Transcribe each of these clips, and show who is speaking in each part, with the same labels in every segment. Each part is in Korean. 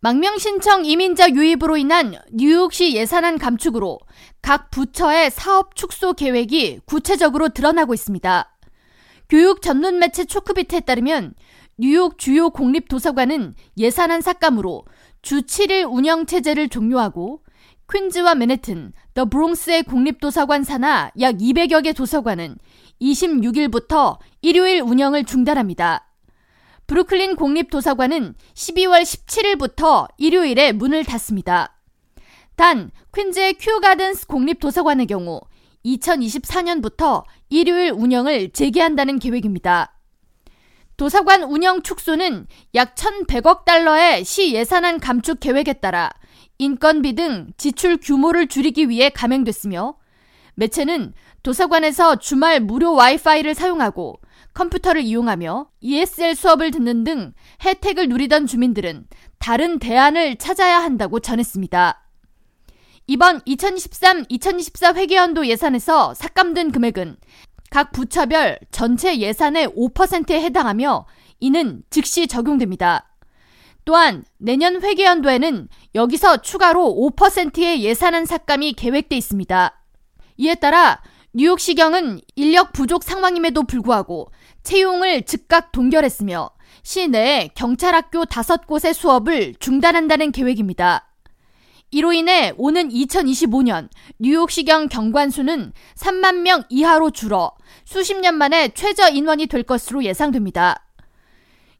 Speaker 1: 망명신청 이민자 유입으로 인한 뉴욕시 예산안 감축으로 각 부처의 사업 축소 계획이 구체적으로 드러나고 있습니다. 교육 전문 매체 초크비트에 따르면 뉴욕 주요 공립 도서관은 예산안 삭감으로 주 7일 운영 체제를 종료하고 퀸즈와 맨해튼, 더 브롱스의 공립 도서관 산하 약 200여 개 도서관은 26일부터 일요일 운영을 중단합니다. 브루클린 공립도서관은 12월 17일부터 일요일에 문을 닫습니다. 단, 퀸즈의 큐가든스 공립도서관의 경우 2024년부터 일요일 운영을 재개한다는 계획입니다. 도서관 운영 축소는 약 1,100억 달러의 시 예산안 감축 계획에 따라 인건비 등 지출 규모를 줄이기 위해 감행됐으며 매체는 도서관에서 주말 무료 와이파이를 사용하고 컴퓨터를 이용하며 ESL 수업을 듣는 등 혜택을 누리던 주민들은 다른 대안을 찾아야 한다고 전했습니다. 이번 2023-2024 회계연도 예산에서 삭감된 금액은 각 부처별 전체 예산의 5%에 해당하며 이는 즉시 적용됩니다. 또한 내년 회계연도에는 여기서 추가로 5%의 예산안 삭감이 계획돼 있습니다. 이에 따라 뉴욕시경은 인력 부족 상황임에도 불구하고 채용을 즉각 동결했으며 시내에 경찰학교 5곳의 수업을 중단한다는 계획입니다. 이로 인해 오는 2025년 뉴욕시경 경관수는 3만 명 이하로 줄어 수십 년 만에 최저 인원이 될 것으로 예상됩니다.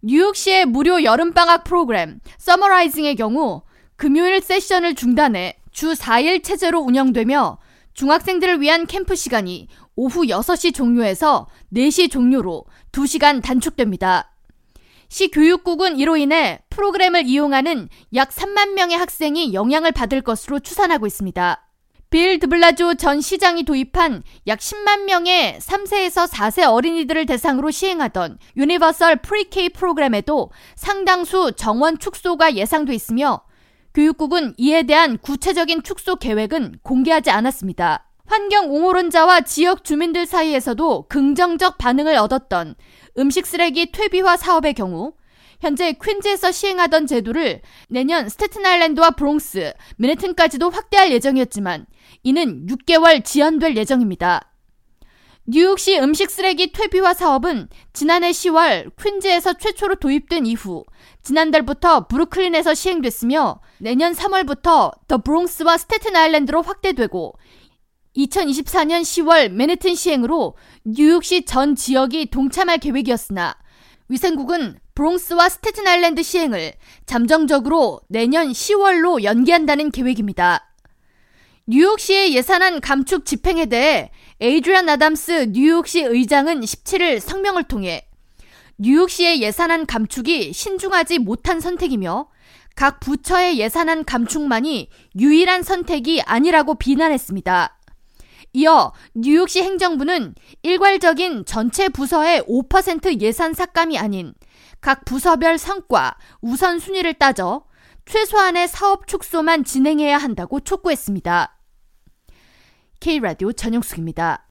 Speaker 1: 뉴욕시의 무료 여름방학 프로그램 서머라이징의 경우 금요일 세션을 중단해 주 4일 체제로 운영되며 중학생들을 위한 캠프 시간이 오후 6시 종료에서 4시 종료로 2시간 단축됩니다. 시 교육국은 이로 인해 프로그램을 이용하는 약 3만 명의 학생이 영향을 받을 것으로 추산하고 있습니다. 빌 드블라조 전 시장이 도입한 약 10만 명의 3세에서 4세 어린이들을 대상으로 시행하던 Universal Pre-K 프로그램에도 상당수 정원 축소가 예상돼 있으며 교육국은 이에 대한 구체적인 축소 계획은 공개하지 않았습니다. 환경 옹호론자와 지역 주민들 사이에서도 긍정적 반응을 얻었던 음식 쓰레기 퇴비화 사업의 경우 현재 퀸즈에서 시행하던 제도를 내년 스테튼 아일랜드와 브롱스, 맨해튼까지도 확대할 예정이었지만 이는 6개월 지연될 예정입니다. 뉴욕시 음식 쓰레기 퇴비화 사업은 지난해 10월 퀸즈에서 최초로 도입된 이후 지난달부터 브루클린에서 시행됐으며 내년 3월부터 더 브롱스와 스테튼 아일랜드로 확대되고 2024년 10월 맨해튼 시행으로 뉴욕시 전 지역이 동참할 계획이었으나 위생국은 브롱스와 스테튼 아일랜드 시행을 잠정적으로 내년 10월로 연기한다는 계획입니다. 뉴욕시의 예산안 감축 집행에 대해 에이드리안 아담스 뉴욕시 의장은 17일 성명을 통해 뉴욕시의 예산안 감축이 신중하지 못한 선택이며 각 부처의 예산안 감축만이 유일한 선택이 아니라고 비난했습니다. 이어 뉴욕시 행정부는 일괄적인 전체 부서의 5% 예산 삭감이 아닌 각 부서별 성과 우선순위를 따져 최소한의 사업 축소만 진행해야 한다고 촉구했습니다. K라디오 전영숙입니다.